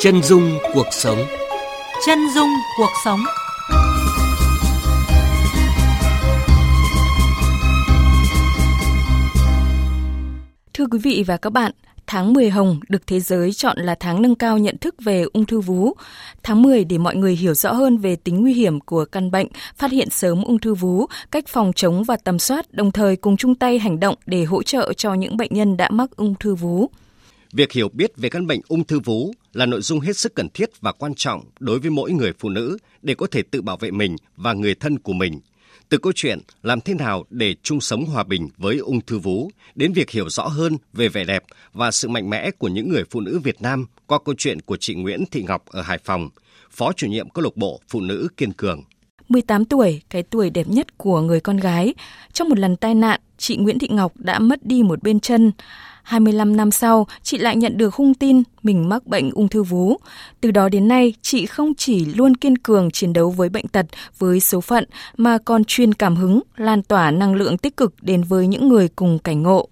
Chân dung cuộc sống. Chân dung cuộc sống. Thưa quý vị và các bạn, tháng 10 hồng được thế giới chọn là tháng nâng cao nhận thức về ung thư vú. Tháng 10 để mọi người hiểu rõ hơn về tính nguy hiểm của căn bệnh, phát hiện sớm ung thư vú, cách phòng chống và tầm soát, đồng thời cùng chung tay hành động để hỗ trợ cho những bệnh nhân đã mắc ung thư vú. Việc hiểu biết về căn bệnh ung thư vú là nội dung hết sức cần thiết và quan trọng đối với mỗi người phụ nữ để có thể tự bảo vệ mình và người thân của mình. Từ câu chuyện làm thế nào để chung sống hòa bình với ung thư vú đến việc hiểu rõ hơn về vẻ đẹp và sự mạnh mẽ của những người phụ nữ Việt Nam qua câu chuyện của chị Nguyễn Thị Ngọc ở Hải Phòng, Phó chủ nhiệm câu lạc bộ Phụ nữ kiên cường. 18 tuổi, cái tuổi đẹp nhất của người con gái. Trong một lần tai nạn, chị Nguyễn Thị Ngọc đã mất đi một bên chân. 25 năm sau, chị lại nhận được hung tin mình mắc bệnh ung thư vú. Từ đó đến nay, chị không chỉ luôn kiên cường chiến đấu với bệnh tật, với số phận, mà còn truyền cảm hứng, lan tỏa năng lượng tích cực đến với những người cùng cảnh ngộ.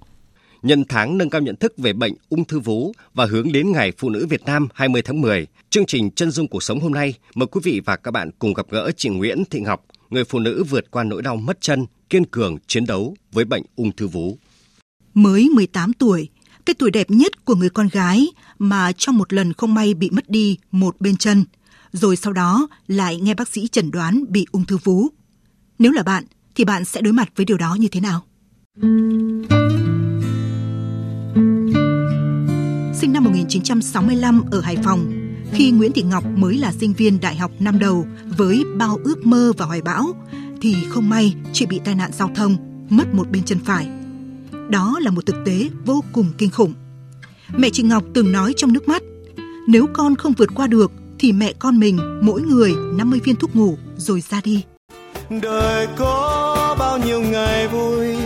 Nhân tháng nâng cao nhận thức về bệnh ung thư vú và hướng đến Ngày Phụ nữ Việt Nam 20 tháng 10, chương trình Chân dung cuộc sống hôm nay mời quý vị và các bạn cùng gặp gỡ chị Nguyễn Thị Ngọc, người phụ nữ vượt qua nỗi đau mất chân, kiên cường chiến đấu với bệnh ung thư vú. Mới 18 tuổi, cái tuổi đẹp nhất của người con gái mà trong một lần không may bị mất đi một bên chân, rồi sau đó lại nghe bác sĩ chẩn đoán bị ung thư vú. Nếu là bạn, thì bạn sẽ đối mặt với điều đó như thế nào? Sinh năm 1965 ở Hải Phòng, khi Nguyễn Thị Ngọc mới là sinh viên đại học năm đầu với bao ước mơ và hoài bão, thì không may chị bị tai nạn giao thông, mất một bên chân phải. Đó là một thực tế vô cùng kinh khủng. Mẹ chị Ngọc từng nói trong nước mắt, nếu con không vượt qua được thì mẹ con mình mỗi người 50 viên thuốc ngủ rồi ra đi. Đời có bao nhiêu ngày vui,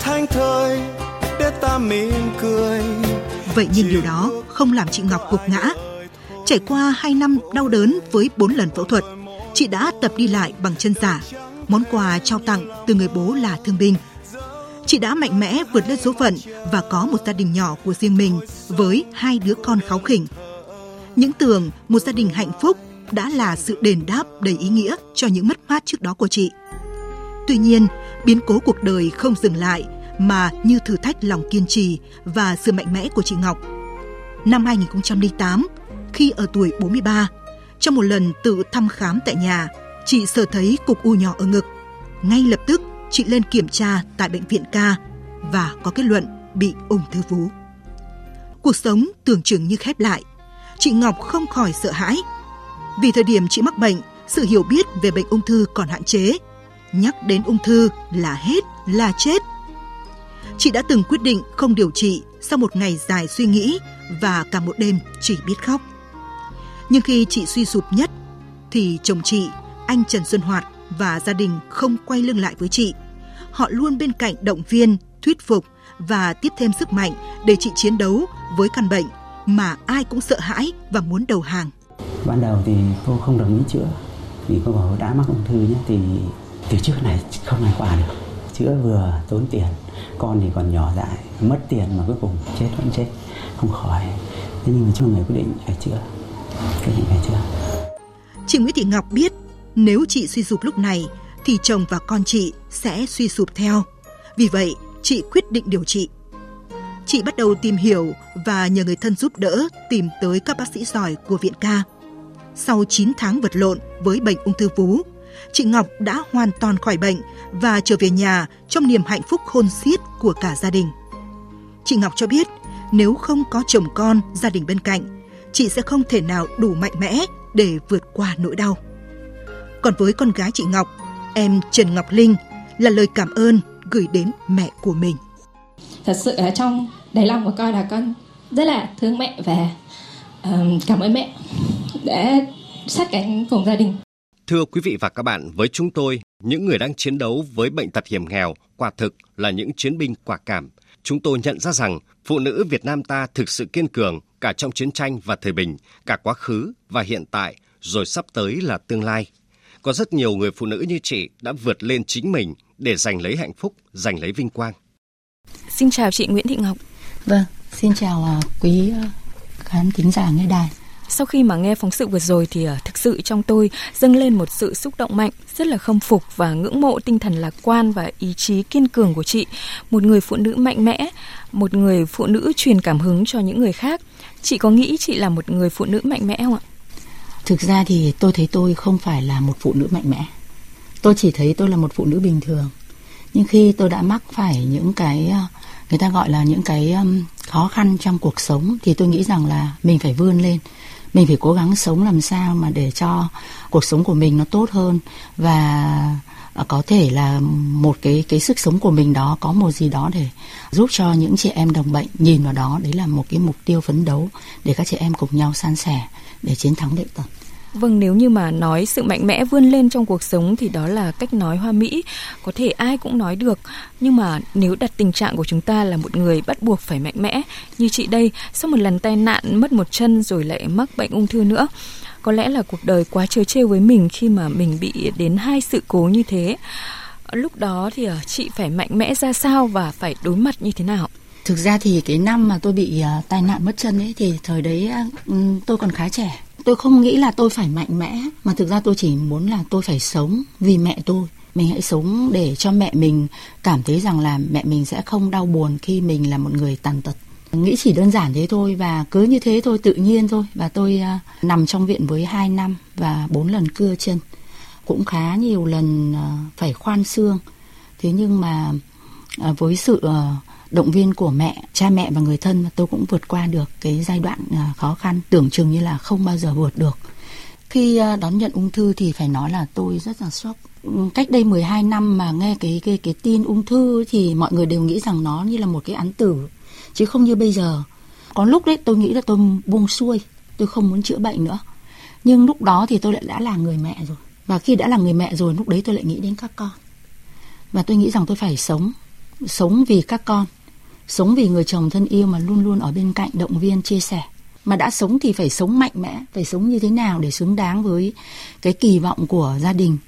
thanh thơi để ta mỉm cười. Vậy nhưng điều đó không làm chị Ngọc gục ngã. Trải qua 2 năm đau đớn với 4 lần phẫu thuật, chị đã tập đi lại bằng chân giả. Món quà trao tặng từ người bố là thương binh chị đã mạnh mẽ vượt lên số phận và có một gia đình nhỏ của riêng mình với hai đứa con kháu khỉnh. Những tưởng một gia đình hạnh phúc đã là sự đền đáp đầy ý nghĩa cho những mất mát trước đó của chị. Tuy nhiên, biến cố cuộc đời không dừng lại mà như thử thách lòng kiên trì và sự mạnh mẽ của chị Ngọc. Năm 2008, khi ở tuổi 43, trong một lần tự thăm khám tại nhà, chị sờ thấy cục u nhỏ ở ngực. Ngay lập tức, chị lên kiểm tra tại bệnh viện ca và có kết luận bị ung thư vú. Cuộc sống tưởng chừng như khép lại. Chị Ngọc không khỏi sợ hãi. Vì thời điểm chị mắc bệnh, sự hiểu biết về bệnh ung thư còn hạn chế. Nhắc đến ung thư là hết, là chết. Chị đã từng quyết định không điều trị sau một ngày dài suy nghĩ và cả một đêm chỉ biết khóc. Nhưng khi chị suy sụp nhất, thì chồng chị, anh Trần Xuân Hoạt và gia đình không quay lưng lại với chị. Họ luôn bên cạnh động viên, thuyết phục và tiếp thêm sức mạnh để chị chiến đấu với căn bệnh mà ai cũng sợ hãi và muốn đầu hàng. Ban đầu thì cô không đồng ý chữa vì cô bảo đã mắc ung thư nhé thì từ trước này không ai qua được chữa vừa tốn tiền con thì còn nhỏ dại mất tiền mà cuối cùng chết vẫn chết không khỏi thế nhưng mà cho người quyết định phải chữa quyết định phải chữa chị Nguyễn Thị Ngọc biết nếu chị suy sụp lúc này thì chồng và con chị sẽ suy sụp theo. Vì vậy, chị quyết định điều trị. Chị bắt đầu tìm hiểu và nhờ người thân giúp đỡ tìm tới các bác sĩ giỏi của viện ca. Sau 9 tháng vật lộn với bệnh ung thư vú, chị Ngọc đã hoàn toàn khỏi bệnh và trở về nhà trong niềm hạnh phúc khôn xiết của cả gia đình. Chị Ngọc cho biết nếu không có chồng con, gia đình bên cạnh, chị sẽ không thể nào đủ mạnh mẽ để vượt qua nỗi đau. Còn với con gái chị Ngọc, em Trần Ngọc Linh là lời cảm ơn gửi đến mẹ của mình. Thật sự ở trong đáy lòng của con là con rất là thương mẹ và um, cảm ơn mẹ đã sát cánh cùng gia đình. Thưa quý vị và các bạn, với chúng tôi, những người đang chiến đấu với bệnh tật hiểm nghèo quả thực là những chiến binh quả cảm. Chúng tôi nhận ra rằng phụ nữ Việt Nam ta thực sự kiên cường cả trong chiến tranh và thời bình, cả quá khứ và hiện tại, rồi sắp tới là tương lai. Có rất nhiều người phụ nữ như chị đã vượt lên chính mình để giành lấy hạnh phúc, giành lấy vinh quang. Xin chào chị Nguyễn Thị Ngọc. Vâng, xin chào uh, quý uh, khán thính giả nghe đài. Sau khi mà nghe phóng sự vừa rồi thì uh, thực sự trong tôi dâng lên một sự xúc động mạnh, rất là khâm phục và ngưỡng mộ tinh thần lạc quan và ý chí kiên cường của chị, một người phụ nữ mạnh mẽ, một người phụ nữ truyền cảm hứng cho những người khác. Chị có nghĩ chị là một người phụ nữ mạnh mẽ không ạ? Thực ra thì tôi thấy tôi không phải là một phụ nữ mạnh mẽ. Tôi chỉ thấy tôi là một phụ nữ bình thường. Nhưng khi tôi đã mắc phải những cái ờ, người ta gọi là những cái khó khăn trong cuộc sống thì tôi nghĩ rằng là mình phải vươn lên mình phải cố gắng sống làm sao mà để cho cuộc sống của mình nó tốt hơn và ờ, có thể là một cái cái sức sống của mình đó có một gì đó để giúp cho những chị em đồng bệnh nhìn vào đó đấy là một cái mục tiêu phấn đấu để các chị em cùng nhau san sẻ để chiến thắng bệnh tật. Vâng, nếu như mà nói sự mạnh mẽ vươn lên trong cuộc sống thì đó là cách nói hoa mỹ, có thể ai cũng nói được. Nhưng mà nếu đặt tình trạng của chúng ta là một người bắt buộc phải mạnh mẽ, như chị đây, sau một lần tai nạn mất một chân rồi lại mắc bệnh ung thư nữa, có lẽ là cuộc đời quá trớ trêu với mình khi mà mình bị đến hai sự cố như thế. Lúc đó thì ờ, chị phải mạnh mẽ ra sao và phải đối mặt như thế nào? Thực ra thì cái năm mà tôi bị uh, tai nạn mất chân ấy thì thời đấy uh, tôi còn khá trẻ. Tôi không nghĩ là tôi phải mạnh mẽ mà thực ra tôi chỉ muốn là tôi phải sống vì mẹ tôi. Mình hãy sống để cho mẹ mình cảm thấy rằng là mẹ mình sẽ không đau buồn khi mình là một người tàn tật. Nghĩ chỉ đơn giản thế thôi và cứ như thế thôi tự nhiên thôi. Và tôi uh, nằm trong viện với 2 năm và bốn lần cưa chân. Cũng khá nhiều lần uh, phải khoan xương. Thế nhưng mà uh, với sự uh, động viên của mẹ, cha mẹ và người thân tôi cũng vượt qua được cái giai đoạn à, khó khăn tưởng chừng như là không bao giờ vượt được. Khi à, đón nhận ung thư thì phải nói là tôi rất là sốc. Ừ, cách đây 12 năm mà nghe cái cái cái tin ung thư thì mọi người đều nghĩ rằng nó như là một cái án tử chứ không như bây giờ. Có lúc đấy tôi nghĩ là tôi buông xuôi, tôi không muốn chữa bệnh nữa. Nhưng lúc đó thì tôi lại đã là người mẹ rồi. Và khi đã là người mẹ rồi lúc đấy tôi lại nghĩ đến các con. Và tôi nghĩ rằng tôi phải sống, sống vì các con sống vì người chồng thân yêu mà luôn luôn ở bên cạnh động viên chia sẻ. Mà đã sống thì phải sống mạnh mẽ phải sống như thế nào để xứng đáng với cái kỳ vọng của gia đình?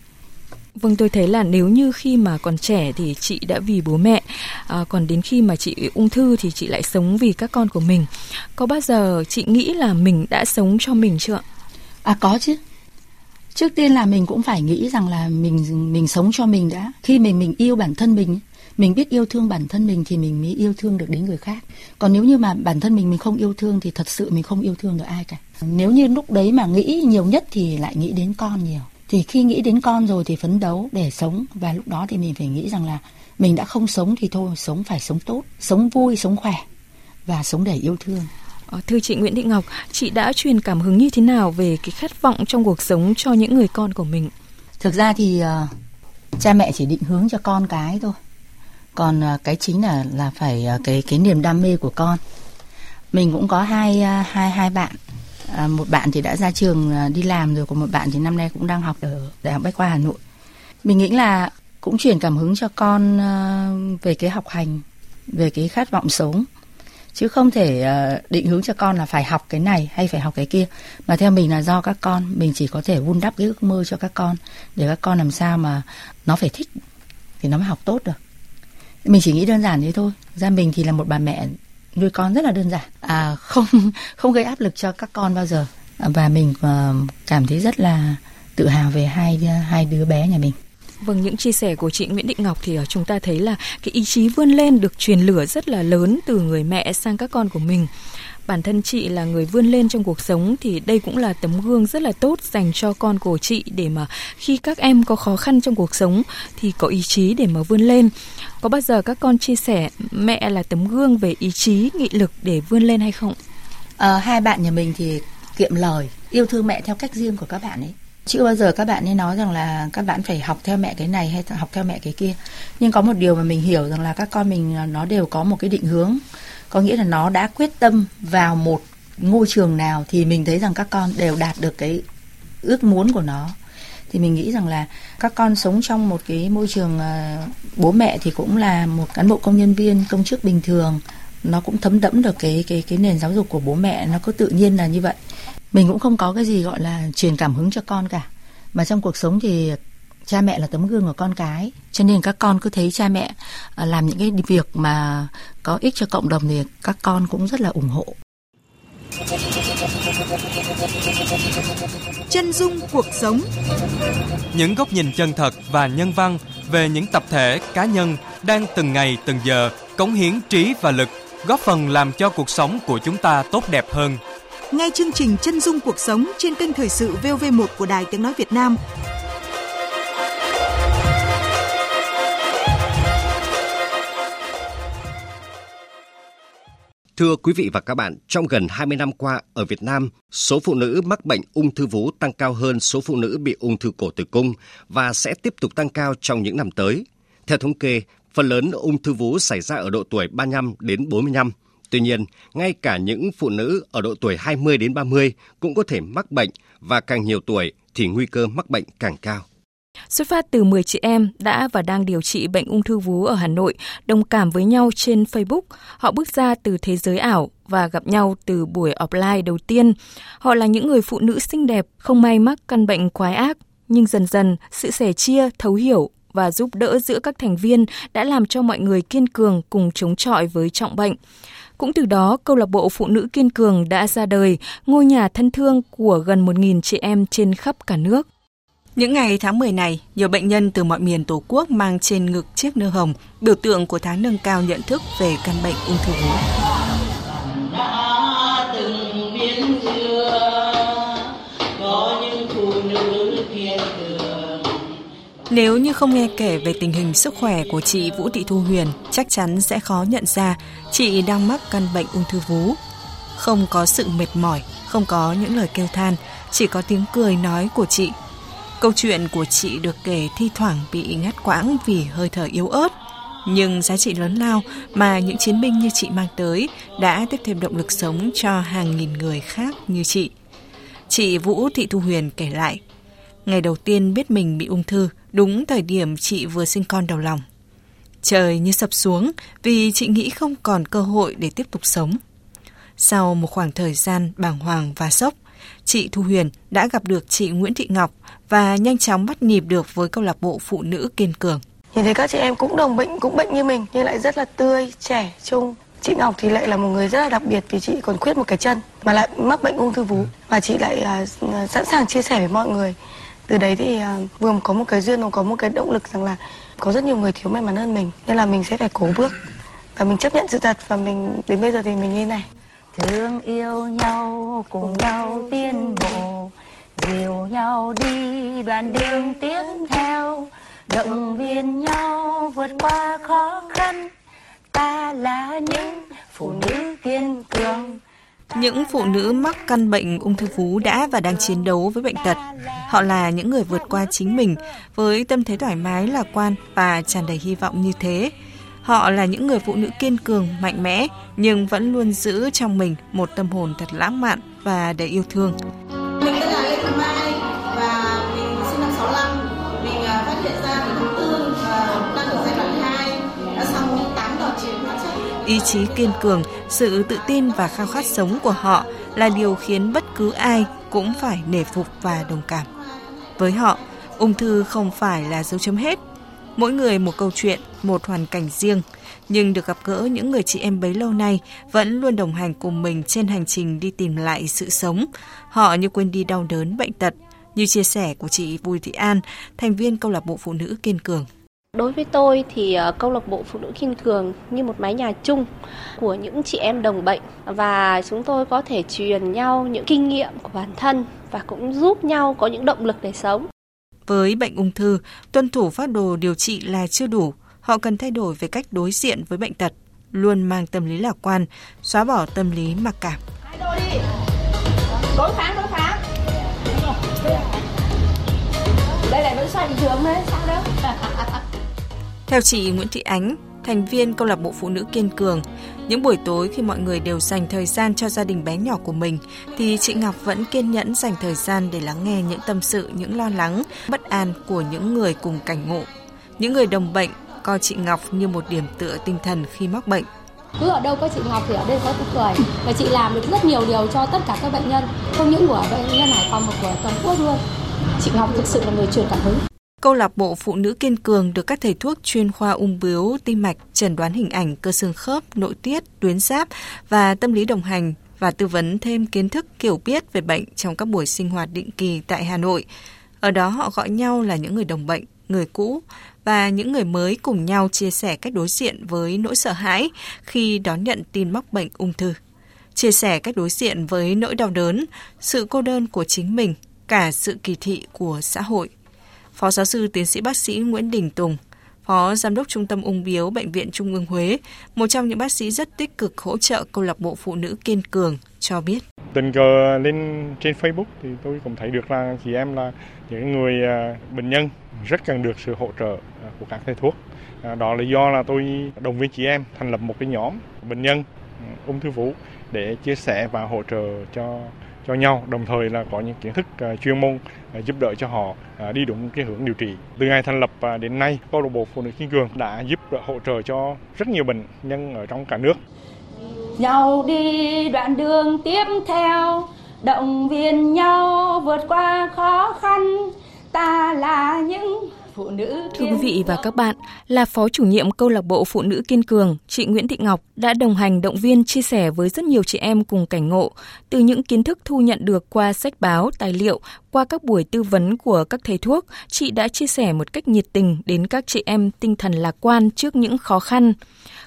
Vâng tôi thấy là nếu như khi mà còn trẻ thì chị đã vì bố mẹ à, Còn đến khi mà chị ung thư thì chị lại sống vì các con của mình. Có bao giờ chị nghĩ là mình đã sống cho mình chưa À có chứ. Trước tiên là mình cũng phải nghĩ rằng là mình mình sống cho mình đã. Khi mình mình yêu bản thân mình mình biết yêu thương bản thân mình thì mình mới yêu thương được đến người khác. Còn nếu như mà bản thân mình mình không yêu thương thì thật sự mình không yêu thương được ai cả. Nếu như lúc đấy mà nghĩ nhiều nhất thì lại nghĩ đến con nhiều. Thì khi nghĩ đến con rồi thì phấn đấu để sống. Và lúc đó thì mình phải nghĩ rằng là mình đã không sống thì thôi sống phải sống tốt sống vui sống khỏe và sống để yêu thương. Ờ, Thưa chị Nguyễn Thị Ngọc, chị đã truyền cảm hứng như thế nào về cái khát vọng trong cuộc sống cho những người con của mình? Thực ra thì uh, cha mẹ chỉ định hướng cho con cái thôi còn à, cái chính là là phải à, cái cái niềm đam mê của con. Mình cũng có hai à, hai hai bạn. Một bạn thì đã ra trường đi làm rồi, còn một bạn thì năm nay cũng đang học ở đại học bách khoa hà nội. Mình nghĩ là cũng truyền cảm hứng cho con về cái học hành, về cái khát vọng sống. Chứ không thể định hướng cho con là phải học cái này hay phải học cái kia. Mà theo mình là do các con, mình chỉ có thể vun đắp cái ước mơ cho các con, để các con làm sao mà nó phải thích, thì nó mới học tốt được mình chỉ nghĩ đơn giản thế thôi. Ra mình thì là một bà mẹ nuôi con rất là đơn giản. À không không gây áp lực cho các con bao giờ. À, và mình à, cảm thấy rất là tự hào về hai à, hai đứa bé nhà mình. Vâng, những chia sẻ của chị Nguyễn Định Ngọc thì chúng ta thấy là cái ý chí vươn lên được truyền lửa rất là lớn từ người mẹ sang các con của mình bản thân chị là người vươn lên trong cuộc sống thì đây cũng là tấm gương rất là tốt dành cho con của chị để mà khi các em có khó khăn trong cuộc sống thì có ý chí để mà vươn lên. Có bao giờ các con chia sẻ mẹ là tấm gương về ý chí nghị lực để vươn lên hay không? À, hai bạn nhà mình thì kiệm lời yêu thương mẹ theo cách riêng của các bạn ấy. Chưa bao giờ các bạn ấy nói rằng là các bạn phải học theo mẹ cái này hay học theo mẹ cái kia. Nhưng có một điều mà mình hiểu rằng là các con mình à, nó đều có một cái định hướng có nghĩa là nó đã quyết tâm vào một ngôi trường nào thì mình thấy rằng các con đều đạt được cái ước muốn của nó. Thì mình nghĩ rằng là các con sống trong một cái môi trường ờ, bố mẹ thì cũng là một cán bộ công nhân viên, công chức bình thường. Nó cũng thấm đẫm được cái cái cái nền giáo dục của bố mẹ, nó cứ tự nhiên là như vậy. Mình cũng không có cái gì gọi là truyền cảm hứng cho con cả. Mà trong cuộc sống thì cha mẹ là tấm gương của con cái. Cho nên các con cứ thấy cha mẹ à, làm những cái việc mà có ích cho cộng đồng thì các con cũng rất là ủng hộ. Chân dung cuộc sống. Những góc nhìn chân thật và nhân văn về những tập thể, cá nhân đang từng ngày từng giờ cống hiến trí và lực góp phần làm cho cuộc sống của chúng ta tốt đẹp hơn. Nghe chương trình Chân dung cuộc sống trên kênh Thời sự VOV1 của Đài Tiếng Nói Việt Nam Thưa quý vị và các bạn, trong gần 20 năm qua ở Việt Nam, số phụ nữ mắc bệnh ung thư vú tăng cao hơn số phụ nữ bị ung thư cổ tử cung và sẽ tiếp tục tăng cao trong những năm tới. Theo thống kê, phần lớn ung thư vú xảy ra ở độ tuổi 35 đến 45. Tuy nhiên, ngay cả những phụ nữ ở độ tuổi 20 đến 30 cũng có thể mắc bệnh và càng nhiều tuổi thì nguy cơ mắc bệnh càng cao. Xuất phát từ 10 chị em đã và đang điều trị bệnh ung thư vú ở Hà Nội, đồng cảm với nhau trên Facebook. Họ bước ra từ thế giới ảo và gặp nhau từ buổi offline đầu tiên. Họ là những người phụ nữ xinh đẹp, không may mắc căn bệnh quái ác. Nhưng dần dần, sự sẻ chia, thấu hiểu và giúp đỡ giữa các thành viên đã làm cho mọi người kiên cường cùng chống chọi với trọng bệnh. Cũng từ đó, câu lạc bộ Phụ nữ kiên cường đã ra đời, ngôi nhà thân thương của gần 1.000 chị em trên khắp cả nước. Những ngày tháng 10 này, nhiều bệnh nhân từ mọi miền Tổ quốc mang trên ngực chiếc nơ hồng, biểu tượng của tháng nâng cao nhận thức về căn bệnh ung thư vú. Nếu như không nghe kể về tình hình sức khỏe của chị Vũ Thị Thu Huyền, chắc chắn sẽ khó nhận ra chị đang mắc căn bệnh ung thư vú. Không có sự mệt mỏi, không có những lời kêu than, chỉ có tiếng cười nói của chị Câu chuyện của chị được kể thi thoảng bị ngắt quãng vì hơi thở yếu ớt. Nhưng giá trị lớn lao mà những chiến binh như chị mang tới đã tiếp thêm động lực sống cho hàng nghìn người khác như chị. Chị Vũ Thị Thu Huyền kể lại, ngày đầu tiên biết mình bị ung thư, đúng thời điểm chị vừa sinh con đầu lòng. Trời như sập xuống vì chị nghĩ không còn cơ hội để tiếp tục sống. Sau một khoảng thời gian bàng hoàng và sốc, chị Thu Huyền đã gặp được chị Nguyễn Thị Ngọc và nhanh chóng bắt nhịp được với câu lạc bộ phụ nữ kiên cường. Nhìn thấy các chị em cũng đồng bệnh, cũng bệnh như mình nhưng lại rất là tươi, trẻ, trung. Chị Ngọc thì lại là một người rất là đặc biệt vì chị còn khuyết một cái chân mà lại mắc bệnh ung thư vú và chị lại uh, sẵn sàng chia sẻ với mọi người. Từ đấy thì uh, vừa có một cái duyên, vừa có một cái động lực rằng là có rất nhiều người thiếu may mắn hơn mình nên là mình sẽ phải cố bước và mình chấp nhận sự thật và mình đến bây giờ thì mình như này thương yêu nhau cùng nhau tiến bộ dìu nhau đi đoạn đường tiếp theo động viên nhau vượt qua khó khăn ta là những phụ nữ kiên cường những phụ nữ mắc căn bệnh ung thư vú đã và đang chiến đấu với bệnh tật. Họ là những người vượt qua chính mình với tâm thế thoải mái, lạc quan và tràn đầy hy vọng như thế. Họ là những người phụ nữ kiên cường, mạnh mẽ nhưng vẫn luôn giữ trong mình một tâm hồn thật lãng mạn và đầy yêu thương. Mình tên là Lê Thị Mai và mình sinh năm 65. Mình à, phát hiện ra từ tháng 4 và đang ở giai đoạn 2 đã xong 8 đợt chuyển hóa chất. Ý chí kiên cường, sự tự tin và khao khát sống của họ là điều khiến bất cứ ai cũng phải nể phục và đồng cảm. Với họ, ung thư không phải là dấu chấm hết Mỗi người một câu chuyện, một hoàn cảnh riêng, nhưng được gặp gỡ những người chị em bấy lâu nay vẫn luôn đồng hành cùng mình trên hành trình đi tìm lại sự sống. Họ như quên đi đau đớn bệnh tật, như chia sẻ của chị Bùi Thị An, thành viên câu lạc bộ phụ nữ kiên cường. Đối với tôi thì ờ, câu lạc bộ phụ nữ kiên cường như một mái nhà chung của những chị em đồng bệnh và chúng tôi có thể truyền nhau những kinh nghiệm của bản thân và cũng giúp nhau có những động lực để sống. Với bệnh ung thư, tuân thủ phác đồ điều trị là chưa đủ. Họ cần thay đổi về cách đối diện với bệnh tật, luôn mang tâm lý lạc quan, xóa bỏ tâm lý mặc cảm. Đối kháng, đối kháng. Đây là vẫn xoay bình thường đấy, sao đâu. Theo chị Nguyễn Thị Ánh, thành viên câu lạc bộ phụ nữ kiên cường, những buổi tối khi mọi người đều dành thời gian cho gia đình bé nhỏ của mình thì chị Ngọc vẫn kiên nhẫn dành thời gian để lắng nghe những tâm sự, những lo lắng, bất an của những người cùng cảnh ngộ. Những người đồng bệnh coi chị Ngọc như một điểm tựa tinh thần khi mắc bệnh. Cứ ở đâu có chị Ngọc thì ở đây có tôi cười và chị làm được rất nhiều điều cho tất cả các bệnh nhân, không những của bệnh nhân Hải Phòng mà của toàn quốc luôn. Chị Ngọc thực sự là người truyền cảm hứng. Câu lạc bộ Phụ nữ kiên cường được các thầy thuốc chuyên khoa ung bướu, tim mạch, chẩn đoán hình ảnh, cơ xương khớp, nội tiết, tuyến giáp và tâm lý đồng hành và tư vấn thêm kiến thức hiểu biết về bệnh trong các buổi sinh hoạt định kỳ tại Hà Nội. Ở đó họ gọi nhau là những người đồng bệnh, người cũ và những người mới cùng nhau chia sẻ cách đối diện với nỗi sợ hãi khi đón nhận tin mắc bệnh ung thư. Chia sẻ cách đối diện với nỗi đau đớn, sự cô đơn của chính mình, cả sự kỳ thị của xã hội. Phó giáo sư tiến sĩ bác sĩ Nguyễn Đình Tùng, Phó Giám đốc Trung tâm Ung biếu Bệnh viện Trung ương Huế, một trong những bác sĩ rất tích cực hỗ trợ câu lạc bộ phụ nữ kiên cường, cho biết. Tình cờ lên trên Facebook thì tôi cũng thấy được là chị em là những người à, bệnh nhân rất cần được sự hỗ trợ à, của các thầy thuốc. À, đó là do là tôi đồng viên chị em thành lập một cái nhóm bệnh nhân ừ, ung thư vú để chia sẻ và hỗ trợ cho cho nhau đồng thời là có những kiến thức à, chuyên môn à, giúp đỡ cho họ à, đi đúng cái hướng điều trị. Từ ngày thành lập đến nay, câu lạc bộ phụ nữ kiên cường đã giúp đỡ hỗ trợ cho rất nhiều bệnh nhân ở trong cả nước. Nhau đi đoạn đường tiếp theo, động viên nhau vượt qua khó khăn, ta là những phụ nữ Thưa quý vị và các bạn, là phó chủ nhiệm câu lạc bộ phụ nữ kiên cường, chị Nguyễn Thị Ngọc đã đồng hành động viên chia sẻ với rất nhiều chị em cùng cảnh ngộ từ những kiến thức thu nhận được qua sách báo, tài liệu, qua các buổi tư vấn của các thầy thuốc, chị đã chia sẻ một cách nhiệt tình đến các chị em tinh thần lạc quan trước những khó khăn.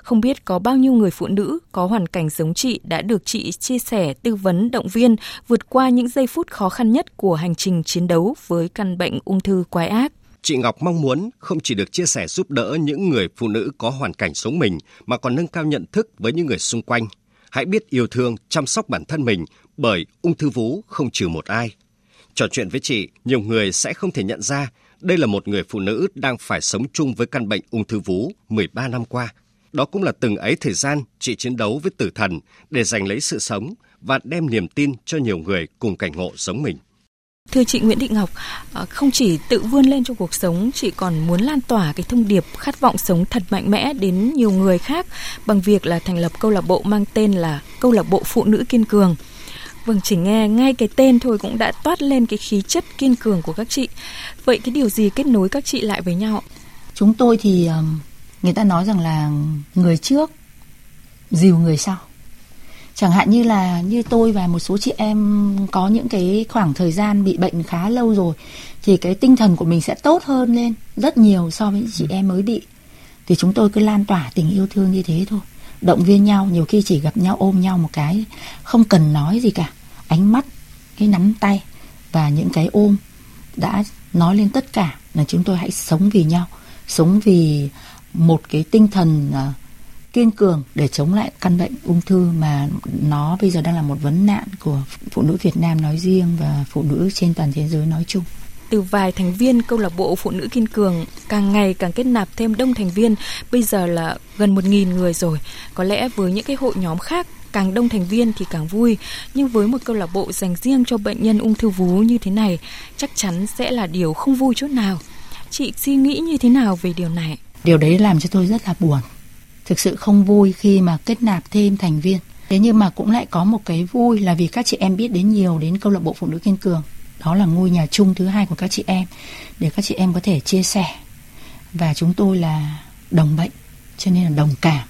Không biết có bao nhiêu người phụ nữ có hoàn cảnh giống chị đã được chị chia sẻ, tư vấn, động viên vượt qua những giây phút khó khăn nhất của hành trình chiến đấu với căn bệnh ung thư quái ác. Chị Ngọc mong muốn không chỉ được chia sẻ giúp đỡ những người phụ nữ có hoàn cảnh giống mình mà còn nâng cao nhận thức với những người xung quanh. Hãy biết yêu thương, chăm sóc bản thân mình bởi ung thư vú không trừ một ai. Trò chuyện với chị, nhiều người sẽ không thể nhận ra đây là một người phụ nữ đang phải sống chung với căn bệnh ung thư vú 13 năm qua. Đó cũng là từng ấy thời gian chị chiến đấu với tử thần để giành lấy sự sống và đem niềm tin cho nhiều người cùng cảnh ngộ giống mình. Thưa chị Nguyễn Thị Ngọc, à, không chỉ tự vươn lên trong cuộc sống, chị còn muốn lan tỏa cái thông điệp khát vọng sống thật mạnh mẽ đến nhiều người khác bằng việc là thành lập câu lạc bộ mang tên là Câu lạc bộ Phụ nữ Kiên Cường. Vâng, chỉ nghe ngay cái tên thôi cũng đã toát lên cái khí chất kiên cường của các chị. Vậy cái điều gì kết nối các chị lại với nhau? Chúng tôi thì người ta nói rằng là người trước dìu người sau chẳng hạn như là như tôi và một số chị em có những cái khoảng thời gian bị bệnh khá lâu rồi thì cái tinh thần của mình sẽ tốt hơn lên rất nhiều so với chị em mới bị. Thì chúng tôi cứ lan tỏa tình yêu thương như thế thôi. Động viên nhau nhiều khi chỉ gặp nhau ôm nhau một cái không cần nói gì cả. Ánh mắt cái nắm tay và những cái ôm đã nói lên tất cả là chúng tôi hãy sống vì nhau. Sống vì một cái tinh thần uh, kiên cường để chống lại căn bệnh ung thư mà nó bây giờ đang là một vấn nạn của phụ nữ Việt Nam nói riêng và phụ nữ trên toàn thế giới nói chung. Từ vài thành viên câu lạc bộ phụ nữ kiên cường càng ngày càng kết nạp thêm đông thành viên bây giờ là gần một nghìn người rồi. Có lẽ với những cái hội nhóm khác càng đông thành viên thì càng vui. Nhưng với một câu lạc bộ dành riêng cho bệnh nhân ung thư vú như thế này chắc chắn sẽ là điều không vui chút nào. Chị suy nghĩ như thế nào về điều này? Điều đấy làm cho tôi rất là buồn thực sự không vui khi mà kết nạp thêm thành viên. Thế nhưng mà cũng lại có một cái vui là vì các chị em biết đến nhiều đến câu lạc bộ phụ nữ kiên cường. Đó là ngôi nhà chung thứ hai của các chị em, để các chị em có thể chia sẻ. Và chúng tôi là đồng bệnh, cho nên là đồng cảm.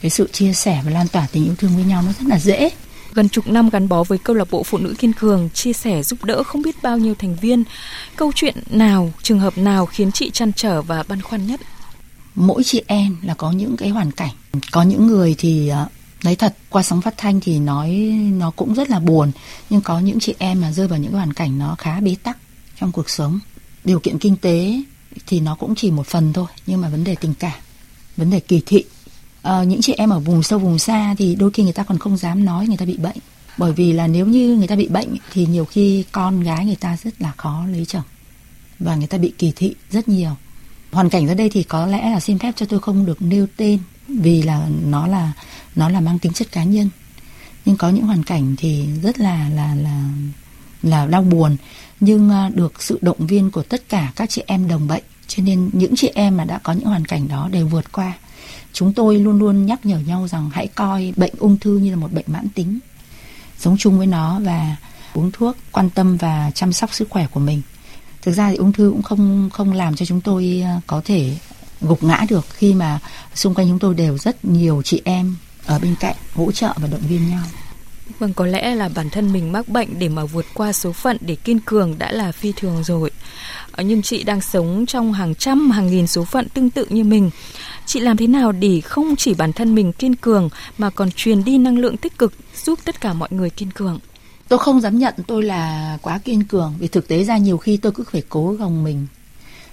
Cái sự chia sẻ và lan tỏa tình yêu thương với nhau nó rất là dễ. Gần chục năm gắn bó với câu lạc bộ phụ nữ kiên cường, chia sẻ giúp đỡ không biết bao nhiêu thành viên. Câu chuyện nào, trường hợp nào khiến chị chăn trở và băn khoăn nhất? Mỗi chị em là có những cái hoàn cảnh. Có những người thì ờ, nói thật qua sóng phát thanh thì nói nó cũng rất là buồn nhưng có những chị em mà rơi vào những hoàn cảnh nó khá bế tắc trong cuộc sống. Điều kiện kinh tế thì nó cũng chỉ một phần thôi nhưng mà vấn đề tình cảm vấn đề kỳ thị. À, những chị em ở vùng sâu vùng xa thì đôi khi người ta còn không dám nói người ta bị bệnh. Bởi vì là nếu như người ta bị bệnh thì nhiều khi con gái người ta rất là khó lấy chồng và người ta bị kỳ thị rất nhiều hoàn cảnh ra đây thì có lẽ là xin phép cho tôi không được nêu tên vì là nó là nó là mang tính chất cá nhân. Nhưng có những hoàn cảnh thì rất là là là là đau buồn. Nhưng à, được sự động viên của tất cả các chị em đồng bệnh, cho nên những chị em mà đã có những hoàn cảnh đó đều vượt qua. Chúng tôi luôn luôn nhắc nhở nhau rằng hãy coi bệnh ung thư như là một bệnh mãn tính. Sống chung với nó và uống thuốc, quan tâm và chăm sóc sức khỏe của mình thực ra thì ung thư cũng không không làm cho chúng tôi ờ, có thể gục ngã được khi mà xung quanh chúng tôi đều rất nhiều chị em ở bên cạnh hỗ trợ và động viên nhau Vâng, có lẽ là bản thân mình mắc bệnh để mà vượt qua số phận để kiên cường đã là phi thường rồi. Ờ, nhưng chị đang sống trong hàng trăm, hàng nghìn số phận tương tự như mình. Chị làm thế nào để không chỉ bản thân mình kiên cường mà còn truyền đi năng lượng tích cực giúp tất cả mọi người kiên cường? Tôi không dám nhận tôi là quá kiên cường, vì thực tế ra nhiều khi tôi cứ phải cố gồng mình,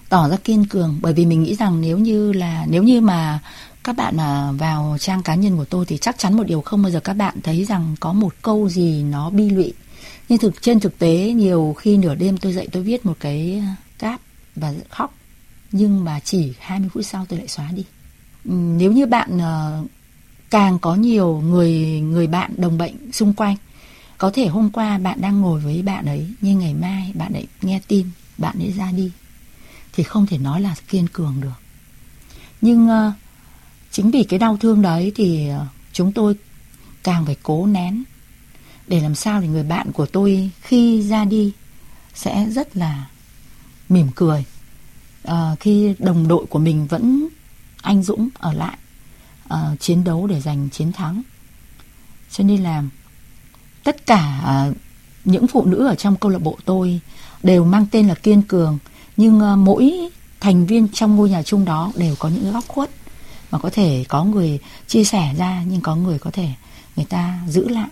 tỏ ra kiên cường. Bởi vì mình nghĩ rằng nếu như là, nếu như mà các bạn mà vào trang cá nhân của tôi thì chắc chắn một điều không bao giờ các bạn thấy rằng có một câu gì nó bi lụy. Nhưng thực, trên thực tế, nhiều khi nửa đêm tôi dậy tôi viết một cái cáp và khóc, nhưng mà chỉ 20 phút sau tôi lại xóa đi. Nếu như bạn ờ, càng có nhiều người người bạn đồng bệnh xung quanh có thể hôm qua bạn đang ngồi với bạn ấy nhưng ngày mai bạn ấy nghe tin bạn ấy ra đi. Thì không thể nói là kiên cường được. Nhưng uh, chính vì cái đau thương đấy thì uh, chúng tôi càng phải cố nén. Để làm sao thì người bạn của tôi khi ra đi sẽ rất là mỉm cười. Uh, khi đồng đội của mình vẫn anh dũng ở lại uh, chiến đấu để giành chiến thắng. Cho nên là tất cả à, những phụ nữ ở trong câu lạc bộ tôi đều mang tên là kiên cường, nhưng à, mỗi thành viên trong ngôi nhà chung đó đều có những góc khuất mà có thể có người chia sẻ ra, nhưng có người có thể người ta giữ lại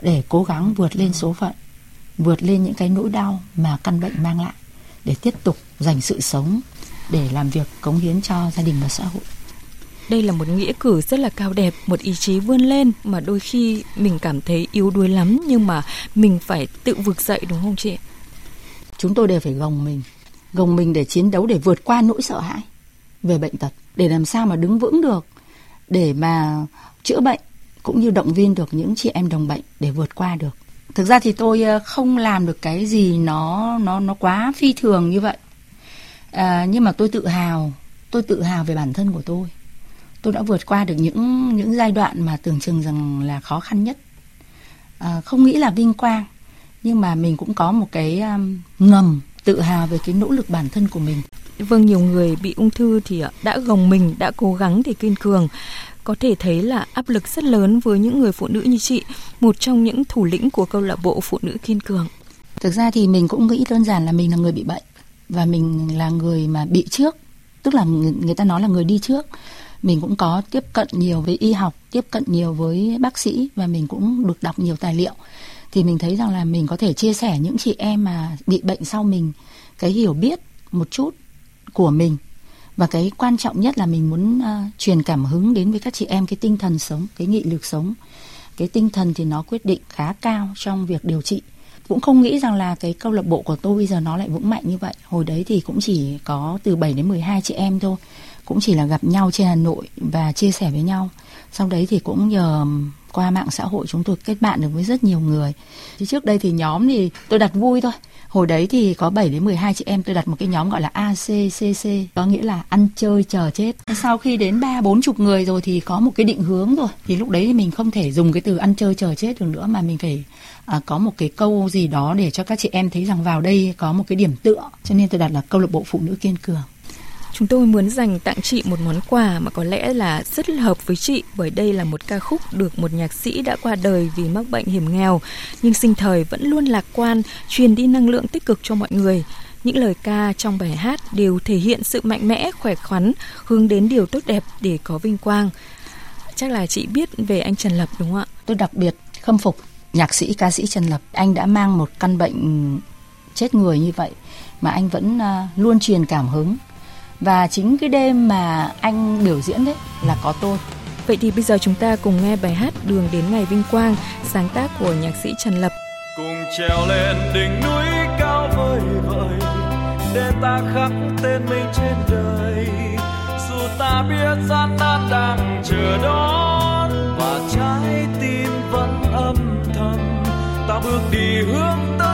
để cố gắng vượt lên số phận, vượt lên những cái nỗi đau mà căn bệnh mang lại để tiếp tục dành sự sống, để làm việc cống hiến cho gia đình và xã hội đây là một nghĩa cử rất là cao đẹp, một ý chí vươn lên mà đôi khi mình cảm thấy yếu đuối lắm nhưng mà mình phải tự vực dậy đúng không chị? Chúng tôi đều phải gồng mình, gồng mình để chiến đấu để vượt qua nỗi sợ hãi về bệnh tật, để làm sao mà đứng vững được, để mà chữa bệnh cũng như động viên được những chị em đồng bệnh để vượt qua được. Thực ra thì tôi ờ, không làm được cái gì nó nó nó quá phi thường như vậy. À, nhưng mà tôi tự hào, tôi tự hào về bản thân của tôi tôi đã vượt qua được những những giai đoạn mà tưởng chừng rằng là khó khăn nhất. À, không nghĩ là vinh quang nhưng mà mình cũng có một cái um, ngầm tự hào về cái nỗ lực bản thân của mình. Vâng nhiều người bị ung thư thì à, đã gồng mình đã cố gắng để kiên cường. Có thể thấy là áp lực rất lớn với những người phụ nữ như chị một trong những thủ lĩnh của câu lạc bộ phụ nữ kiên cường. Thực ra thì mình cũng nghĩ đơn giản là mình là người bị bệnh và mình là người mà bị trước tức là người ta nói là người đi trước mình cũng có tiếp cận nhiều với y học tiếp cận nhiều với bác sĩ và mình cũng được đọc nhiều tài liệu. Thì mình thấy rằng là mình có thể chia sẻ những chị em mà bị bệnh sau mình cái hiểu biết một chút của mình. Và cái quan trọng nhất là mình muốn uh, truyền cảm hứng đến với các chị em cái tinh thần sống cái nghị lực sống. Cái tinh thần thì nó quyết định khá cao trong việc điều trị. Cũng không nghĩ rằng là cái câu lạc bộ của tôi bây giờ nó lại vững mạnh như vậy. Hồi đấy thì cũng chỉ có từ 7 đến 12 chị em thôi cũng chỉ là gặp nhau trên Hà Nội và chia sẻ với nhau. Sau đấy thì cũng nhờ qua mạng xã hội chúng tôi kết bạn được với rất nhiều người. Chứ trước đây thì nhóm thì tôi đặt vui thôi. Hồi đấy thì có 7 đến 12 chị em tôi đặt một cái nhóm gọi là ACCC, có nghĩa là ăn chơi chờ chết. Sau khi đến 3 4 chục người rồi thì có một cái định hướng rồi. Thì lúc đấy thì mình không thể dùng cái từ ăn chơi chờ chết được nữa mà mình phải à, có một cái câu gì đó để cho các chị em thấy rằng vào đây có một cái điểm tựa. Cho nên tôi đặt là câu lạc bộ phụ nữ kiên cường. Chúng tôi muốn dành tặng chị một món quà mà có lẽ là rất hợp với chị bởi đây là một ca khúc được một nhạc sĩ đã qua đời vì mắc bệnh hiểm nghèo nhưng sinh thời vẫn luôn lạc quan, truyền đi năng lượng tích cực cho mọi người. Những lời ca trong bài hát đều thể hiện sự mạnh mẽ, khỏe khoắn, hướng đến điều tốt đẹp để có vinh quang. Chắc là chị biết về anh Trần Lập đúng không ạ? Tôi đặc biệt khâm phục nhạc sĩ ca sĩ Trần Lập. Anh đã mang một căn bệnh chết người như vậy mà anh vẫn à, luôn truyền cảm hứng và chính cái đêm mà anh biểu diễn đấy là có tôi Vậy thì bây giờ chúng ta cùng nghe bài hát Đường đến ngày vinh quang sáng tác của nhạc sĩ Trần Lập. Cùng trèo lên đỉnh núi cao vời vợi để ta khắc tên mình trên đời. Dù ta biết gian nan đang chờ đón và trái tim vẫn âm thầm, ta bước đi hướng tới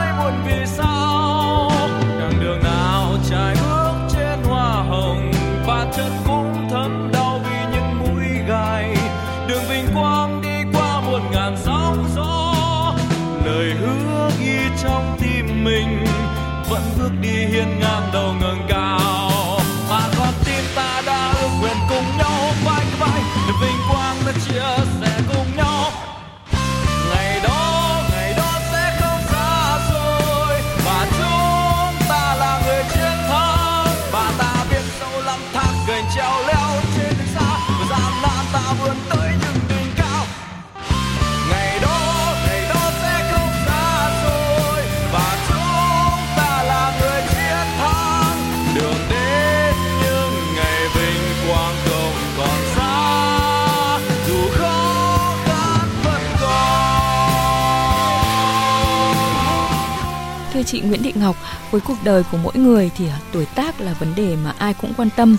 thưa chị Nguyễn Thị Ngọc, với cuộc đời của mỗi người thì à, tuổi tác là vấn đề mà ai cũng quan tâm.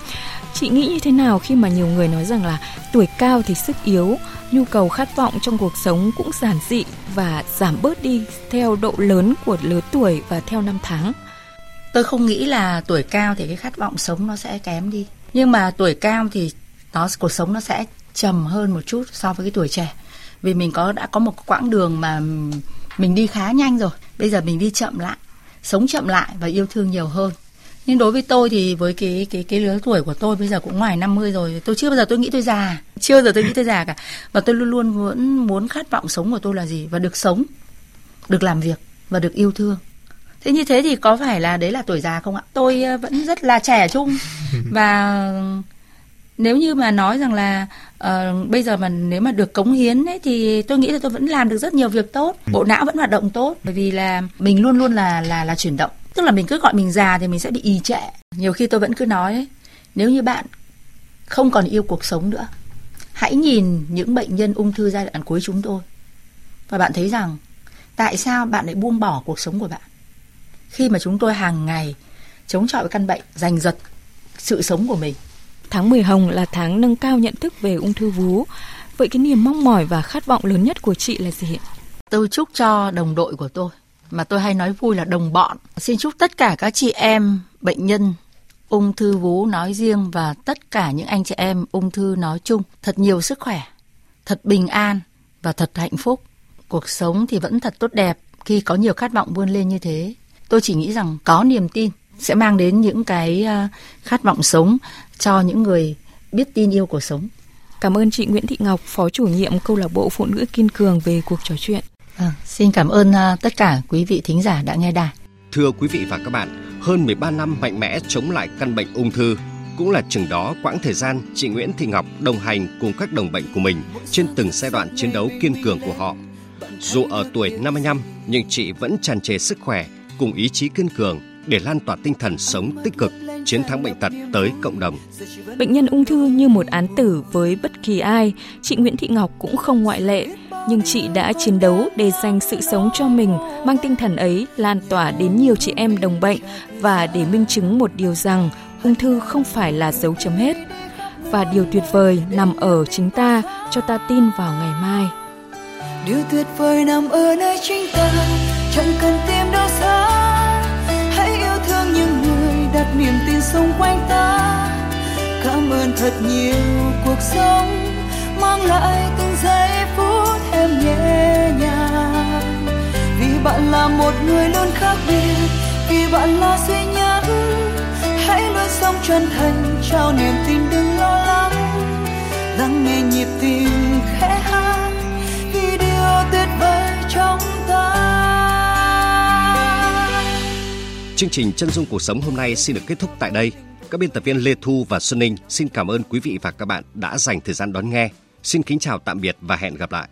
Chị nghĩ như thế nào khi mà nhiều người nói rằng là tuổi cao thì sức yếu, nhu cầu khát vọng trong cuộc sống cũng giản dị và giảm bớt đi theo độ lớn của lứa tuổi và theo năm tháng? Tôi không nghĩ là tuổi cao thì cái khát vọng sống nó sẽ kém đi. Nhưng mà tuổi cao thì nó cuộc sống nó sẽ trầm hơn một chút so với cái tuổi trẻ. Vì mình có đã có một quãng đường mà mình đi khá nhanh rồi. Bây giờ mình đi chậm lại, sống chậm lại và yêu thương nhiều hơn. Nhưng đối với tôi thì với cái cái cái lứa tuổi của tôi bây giờ cũng ngoài 50 rồi tôi chưa bao giờ tôi nghĩ tôi già chưa bao giờ tôi nghĩ tôi già cả. Và tôi luôn luôn vẫn muốn khát vọng sống của tôi là gì? Và được sống được làm việc và được yêu thương. Thế như thế thì có phải là đấy là tuổi già không ạ? Tôi ờ, vẫn rất là trẻ trung. Và nếu như mà nói rằng là uh, bây giờ mà nếu mà được cống hiến ấy thì tôi nghĩ là tôi vẫn làm được rất nhiều việc tốt. Bộ não vẫn hoạt động tốt bởi vì là mình luôn luôn là là là chuyển động. Tức là mình cứ gọi mình già thì mình sẽ bị ì trệ. Nhiều khi tôi vẫn cứ nói ấy, nếu như bạn không còn yêu cuộc sống nữa hãy nhìn những bệnh nhân ung thư giai đoạn cuối chúng tôi. Và bạn thấy rằng tại sao bạn lại buông bỏ cuộc sống của bạn? Khi mà chúng tôi hàng ngày chống chọi với căn bệnh giành giật sự sống của mình tháng 10 hồng là tháng nâng cao nhận thức về ung thư vú vậy cái niềm mong mỏi và khát vọng lớn nhất của chị là gì tôi chúc cho đồng đội của tôi mà tôi hay nói vui là đồng bọn. Xin chúc tất cả các chị em bệnh nhân ung thư vú nói riêng và tất cả những anh chị em ung thư nói chung thật nhiều sức khỏe, thật bình an và thật hạnh phúc. Cuộc sống thì vẫn thật tốt đẹp khi có nhiều khát vọng vươn lên như thế. Tôi chỉ nghĩ rằng có niềm tin sẽ mang đến những cái à, khát vọng sống cho những người biết tin yêu cuộc sống. Cảm ơn chị Nguyễn Thị Ngọc, Phó chủ nhiệm câu lạc bộ Phụ nữ kiên cường về cuộc trò chuyện. À, xin cảm ơn uh, tất cả quý vị thính giả đã nghe đài. Thưa quý vị và các bạn, hơn 13 năm mạnh mẽ chống lại căn bệnh ung thư cũng là chừng đó quãng thời gian chị Nguyễn Thị Ngọc đồng hành cùng các đồng bệnh của mình trên từng giai đoạn chiến đấu kiên cường của họ. Dù ở tuổi 55 nhưng chị vẫn tràn trề sức khỏe cùng ý chí kiên cường để lan tỏa tinh thần sống tích cực, chiến thắng bệnh tật tới cộng đồng. Bệnh nhân ung thư như một án tử với bất kỳ ai, chị Nguyễn Thị Ngọc cũng không ngoại lệ nhưng chị đã chiến đấu để dành sự sống cho mình, mang tinh thần ấy lan tỏa đến nhiều chị em đồng bệnh và để minh chứng một điều rằng ung thư không phải là dấu chấm hết. Và điều tuyệt vời nằm ở chính ta, cho ta tin vào ngày mai. Điều tuyệt vời nằm ở nơi chính ta, chẳng cần tìm đâu xa niềm tin xung quanh ta. Cảm ơn thật nhiều cuộc sống mang lại từng giây phút em nhẹ nhàng. Vì bạn là một người luôn khác biệt, vì bạn là duy nhất. Hãy luôn sống chân thành, trao niềm tin đừng lo lắng. Lắng nghe nhịp tim khẽ hát khi điều tuyệt vời trong ta. Chương trình chân dung cuộc sống hôm nay xin được kết thúc tại đây. Các biên tập viên Lê Thu và Xuân Ninh xin cảm ơn quý vị và các bạn đã dành thời gian đón nghe. Xin kính chào tạm biệt và hẹn gặp lại.